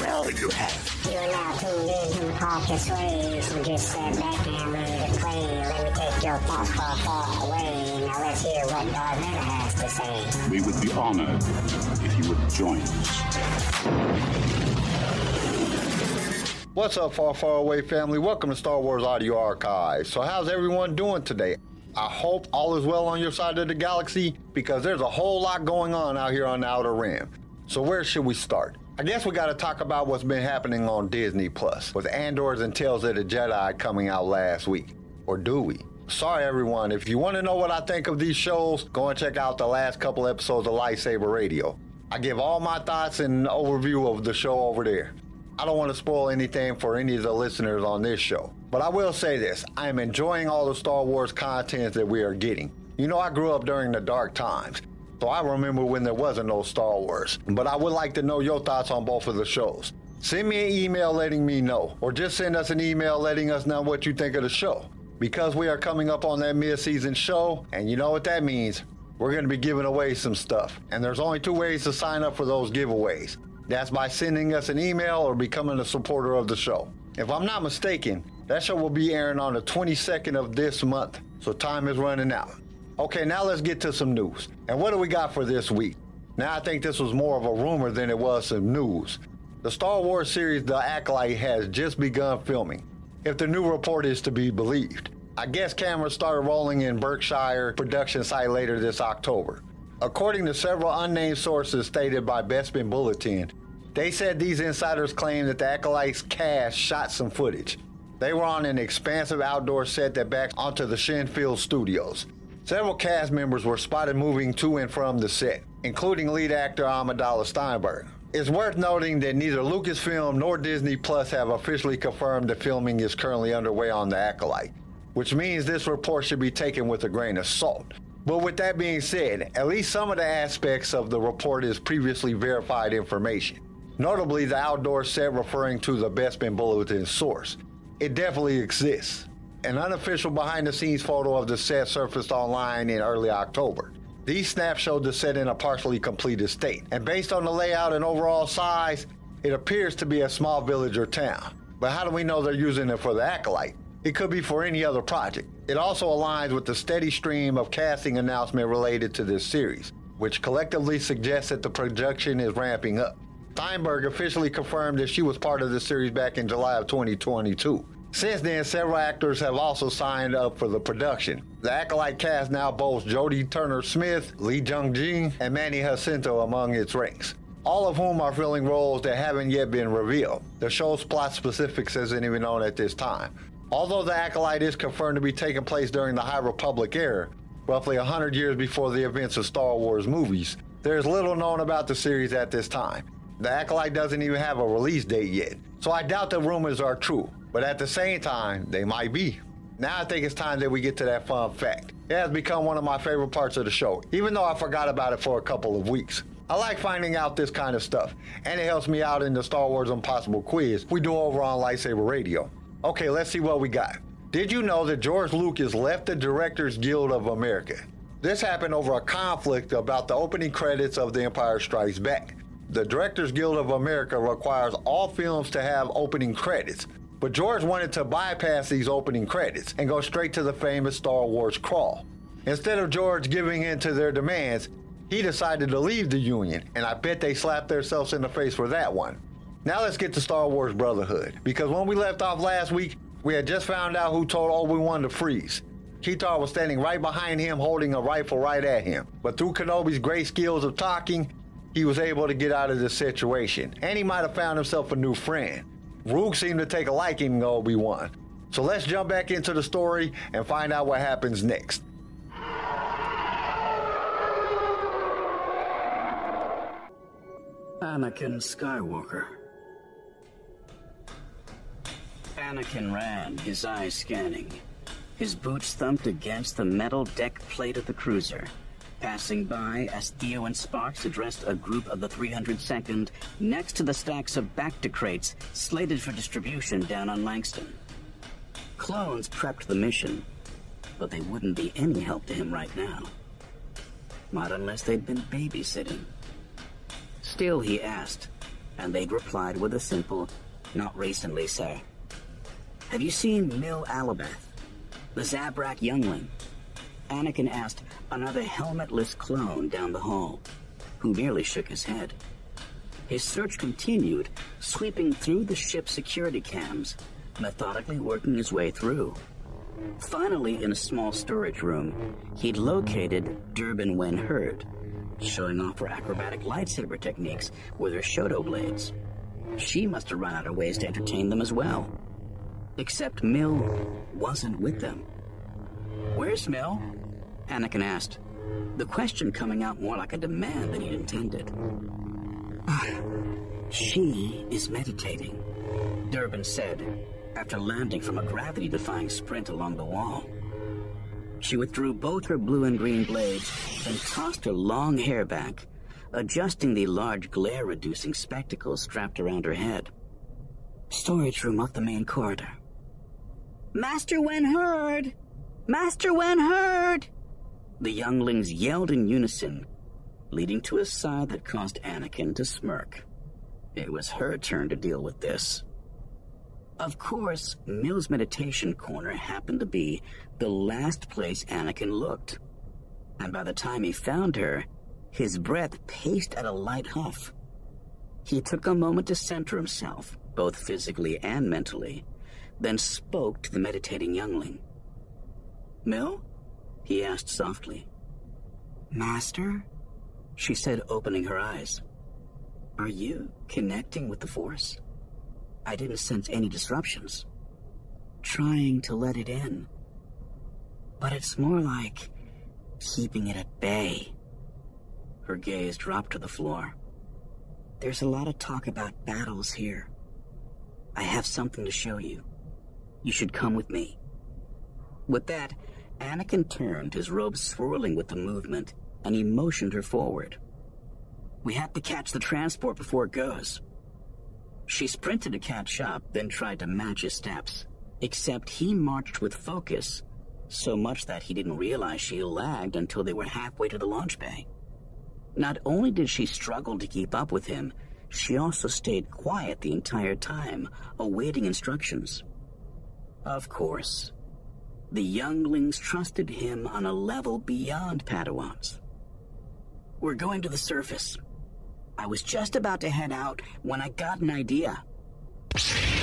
will you uh, have? You are now tuned in to Hawkins Sway, so just sit back and ready to play. Let me take your thoughts far, far away. Now let's hear what Darth has to say. We would be honored if you would join us. What's up, far, far away family? Welcome to Star Wars Audio Archive. So, how's everyone doing today? I hope all is well on your side of the galaxy because there's a whole lot going on out here on the Outer Rim. So, where should we start? I guess we got to talk about what's been happening on Disney Plus with Andor's and Tales of the Jedi coming out last week. Or do we? Sorry, everyone. If you want to know what I think of these shows, go and check out the last couple episodes of Lightsaber Radio. I give all my thoughts and overview of the show over there. I don't want to spoil anything for any of the listeners on this show. But I will say this I am enjoying all the Star Wars content that we are getting. You know, I grew up during the dark times, so I remember when there wasn't no Star Wars. But I would like to know your thoughts on both of the shows. Send me an email letting me know, or just send us an email letting us know what you think of the show. Because we are coming up on that mid season show, and you know what that means. We're going to be giving away some stuff. And there's only two ways to sign up for those giveaways. That's by sending us an email or becoming a supporter of the show. If I'm not mistaken, that show will be airing on the 22nd of this month, so time is running out. Okay, now let's get to some news. And what do we got for this week? Now, I think this was more of a rumor than it was some news. The Star Wars series The Acolyte has just begun filming, if the new report is to be believed. I guess cameras started rolling in Berkshire production site later this October. According to several unnamed sources stated by Bespin Bulletin, they said these insiders claim that the Acolyte's cast shot some footage. They were on an expansive outdoor set that backs onto the Shinfield studios. Several cast members were spotted moving to and from the set, including lead actor Amandla Stenberg. It's worth noting that neither Lucasfilm nor Disney Plus have officially confirmed the filming is currently underway on The Acolyte, which means this report should be taken with a grain of salt. But with that being said, at least some of the aspects of the report is previously verified information. Notably, the outdoor set referring to the Bespin Bulletin source. It definitely exists. An unofficial behind the scenes photo of the set surfaced online in early October. These snaps showed the set in a partially completed state, and based on the layout and overall size, it appears to be a small village or town. But how do we know they're using it for the Acolyte? It could be for any other project. It also aligns with the steady stream of casting announcement related to this series, which collectively suggests that the production is ramping up. Stenberg officially confirmed that she was part of the series back in July of 2022. Since then, several actors have also signed up for the production. The Acolyte cast now boasts Jodie Turner Smith, Lee Jung Jae, and Manny Jacinto among its ranks, all of whom are filling roles that haven't yet been revealed. The show's plot specifics isn't even known at this time. Although the Acolyte is confirmed to be taking place during the High Republic era, roughly 100 years before the events of Star Wars movies, there is little known about the series at this time. The Acolyte doesn't even have a release date yet, so I doubt the rumors are true, but at the same time, they might be. Now I think it's time that we get to that fun fact. It has become one of my favorite parts of the show, even though I forgot about it for a couple of weeks. I like finding out this kind of stuff, and it helps me out in the Star Wars Impossible quiz we do over on Lightsaber Radio. Okay, let's see what we got. Did you know that George Lucas left the Directors Guild of America? This happened over a conflict about the opening credits of The Empire Strikes Back. The Directors Guild of America requires all films to have opening credits, but George wanted to bypass these opening credits and go straight to the famous Star Wars crawl. Instead of George giving in to their demands, he decided to leave the Union, and I bet they slapped themselves in the face for that one. Now let's get to Star Wars Brotherhood, because when we left off last week, we had just found out who told Obi-Wan to freeze. Kitar was standing right behind him holding a rifle right at him, but through Kenobi's great skills of talking, he was able to get out of the situation, and he might have found himself a new friend. Rook seemed to take a liking to Obi-Wan. So let's jump back into the story and find out what happens next. Anakin Skywalker. Anakin ran, his eyes scanning. His boots thumped against the metal deck plate of the cruiser. Passing by as Theo and Sparks addressed a group of the 302nd next to the stacks of bacta crates slated for distribution down on Langston. Clones prepped the mission, but they wouldn't be any help to him right now. Not unless they'd been babysitting. Still, he asked, and they'd replied with a simple, not recently, sir. Have you seen Mill Alabeth, the Zabrak youngling? Anakin asked another helmetless clone down the hall, who merely shook his head. His search continued, sweeping through the ship's security cams, methodically working his way through. Finally, in a small storage room, he'd located Durbin Wen Hurd, showing off her acrobatic lightsaber techniques with her Shoto blades. She must have run out of ways to entertain them as well. Except Mill wasn't with them. Where's Mel? Anakin asked, the question coming out more like a demand than he'd intended. Ah, she is meditating, Durbin said, after landing from a gravity defying sprint along the wall. She withdrew both her blue and green blades and tossed her long hair back, adjusting the large glare reducing spectacles strapped around her head. Storage room off the main corridor. Master Wen Hurd! Master Wen Hurd! The younglings yelled in unison, leading to a sigh that caused Anakin to smirk. It was her turn to deal with this. Of course, Mill's meditation corner happened to be the last place Anakin looked. And by the time he found her, his breath paced at a light huff. He took a moment to center himself, both physically and mentally, then spoke to the meditating youngling. Mill? He asked softly. Master? She said, opening her eyes. Are you connecting with the Force? I didn't sense any disruptions. Trying to let it in. But it's more like keeping it at bay. Her gaze dropped to the floor. There's a lot of talk about battles here. I have something to show you. You should come with me. With that, Anakin turned, his robes swirling with the movement, and he motioned her forward. We have to catch the transport before it goes. She sprinted to catch up, then tried to match his steps. Except he marched with focus, so much that he didn't realize she lagged until they were halfway to the launch bay. Not only did she struggle to keep up with him, she also stayed quiet the entire time, awaiting instructions. Of course, the younglings trusted him on a level beyond Padawans. We're going to the surface. I was just about to head out when I got an idea.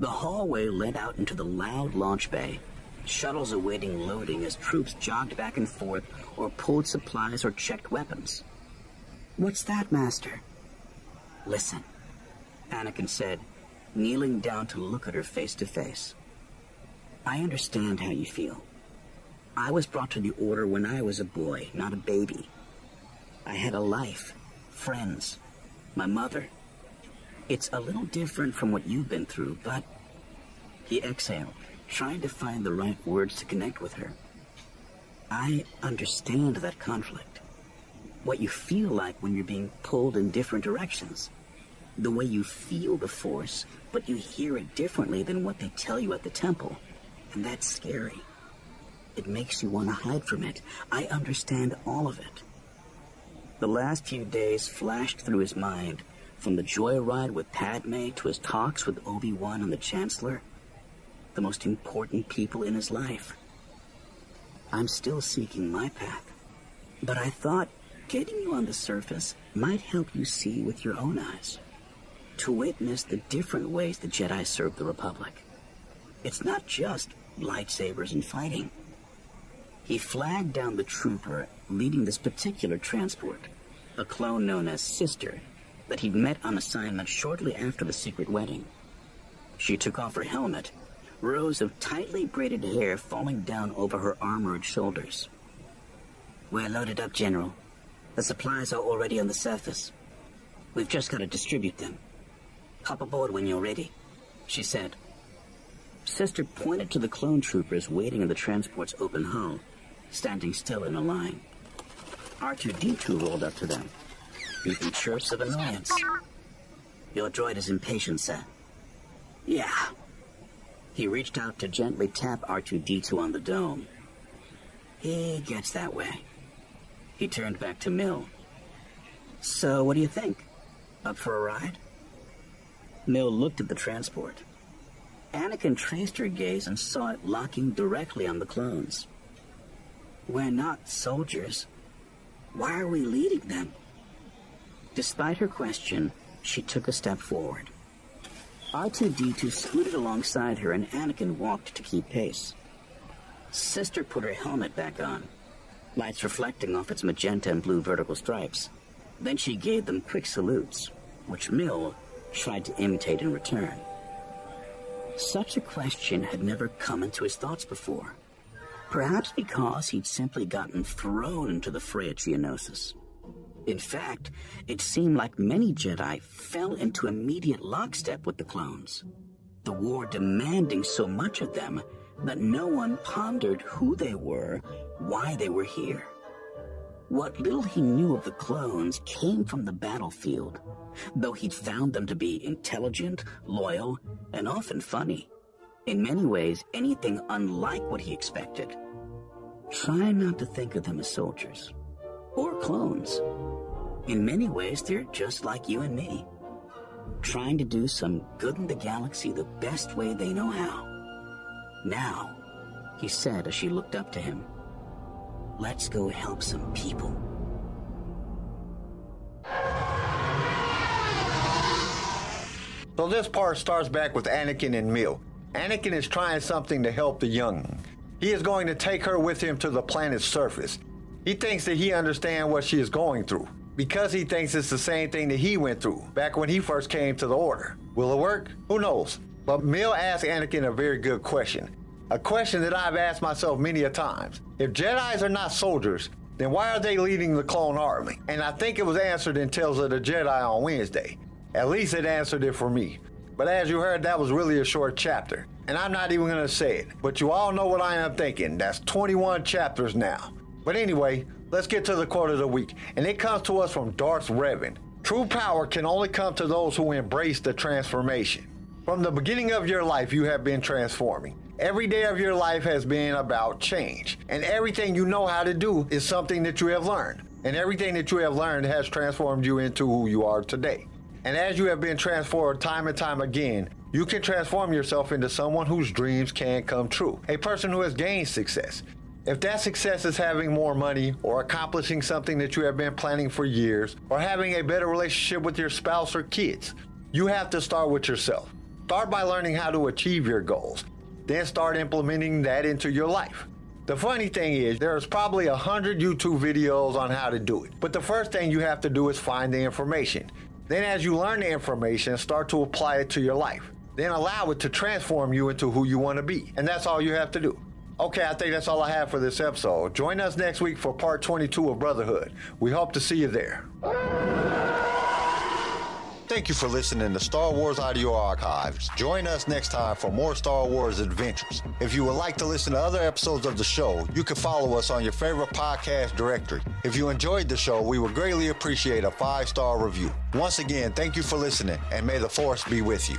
The hallway led out into the loud launch bay, shuttles awaiting loading as troops jogged back and forth or pulled supplies or checked weapons. What's that, Master? Listen, Anakin said, kneeling down to look at her face to face. I understand how you feel. I was brought to the Order when I was a boy, not a baby. I had a life, friends, my mother, it's a little different from what you've been through, but... He exhaled, trying to find the right words to connect with her. I understand that conflict. What you feel like when you're being pulled in different directions. The way you feel the Force, but you hear it differently than what they tell you at the temple. And that's scary. It makes you want to hide from it. I understand all of it. The last few days flashed through his mind, from the joyride with Padme to his talks with Obi-Wan and the Chancellor, the most important people in his life. I'm still seeking my path, but I thought getting you on the surface might help you see with your own eyes, to witness the different ways the Jedi serve the Republic. It's not just lightsabers and fighting. He flagged down the trooper leading this particular transport, a clone known as Sister, that he'd met on assignment shortly after the secret wedding. She took off her helmet, rows of tightly braided hair falling down over her armored shoulders. We're loaded up, General. The supplies are already on the surface. We've just got to distribute them. Hop aboard when you're ready, she said. Sister pointed to the clone troopers waiting in the transport's open hull, standing still in a line. R2-D2 rolled up to them, beeping chirps of annoyance. Your droid is impatient, sir. Yeah. He reached out to gently tap R2-D2 on the dome. He gets that way. He turned back to Mill. So, what do you think? Up for a ride? Mill looked at the transport. Anakin traced her gaze and saw it locking directly on the clones. We're not soldiers. Why are we leading them? Despite her question, she took a step forward. R2-D2 scooted alongside her and Anakin walked to keep pace. Sister put her helmet back on, lights reflecting off its magenta and blue vertical stripes. Then she gave them quick salutes, which Mill tried to imitate in return. Such a question had never come into his thoughts before. Perhaps because he'd simply gotten thrown into the fray at Geonosis. In fact, it seemed like many Jedi fell into immediate lockstep with the clones. The war demanding so much of them that no one pondered who they were, why they were here. What little he knew of the clones came from the battlefield, though he'd found them to be intelligent, loyal, and often funny. In many ways, anything unlike what he expected. Try not to think of them as soldiers or clones. In many ways, they're just like you and me, trying to do some good in the galaxy the best way they know how. Now, he said as she looked up to him, let's go help some people. So this part starts back with Anakin and Mill. Anakin is trying something to help the young. He is going to take her with him to the planet's surface. He thinks that he understands what she is going through because he thinks it's the same thing that he went through back when he first came to the Order. Will it work? Who knows? But Mill asked Anakin a very good question. A question that I've asked myself many a times. If Jedi's are not soldiers, then why are they leading the clone army? And I think it was answered in Tales of the Jedi on Wednesday. At least it answered it for me. But as you heard, that was really a short chapter. And I'm not even going to say it. But you all know what I am thinking. That's 21 chapters now. But anyway, let's get to the quote of the week. And it comes to us from Darth Revan. True power can only come to those who embrace the transformation. From the beginning of your life, you have been transforming. Every day of your life has been about change. And everything you know how to do is something that you have learned. And everything that you have learned has transformed you into who you are today. And as you have been transformed time and time again, you can transform yourself into someone whose dreams can come true. A person who has gained success. If that success is having more money or accomplishing something that you have been planning for years or having a better relationship with your spouse or kids, you have to start with yourself. Start by learning how to achieve your goals. Then start implementing that into your life. The funny thing is, there's probably a hundred YouTube videos on how to do it. But the first thing you have to do is find the information. Then as you learn the information, start to apply it to your life. Then allow it to transform you into who you want to be. And that's all you have to do. Okay, I think that's all I have for this episode. Join us next week for part 22 of Brotherhood. We hope to see you there. Thank you for listening to Star Wars Audio Archives. Join us next time for more Star Wars adventures. If you would like to listen to other episodes of the show, you can follow us on your favorite podcast directory. If you enjoyed the show, we would greatly appreciate a five star review. Once again, thank you for listening, and may the Force be with you.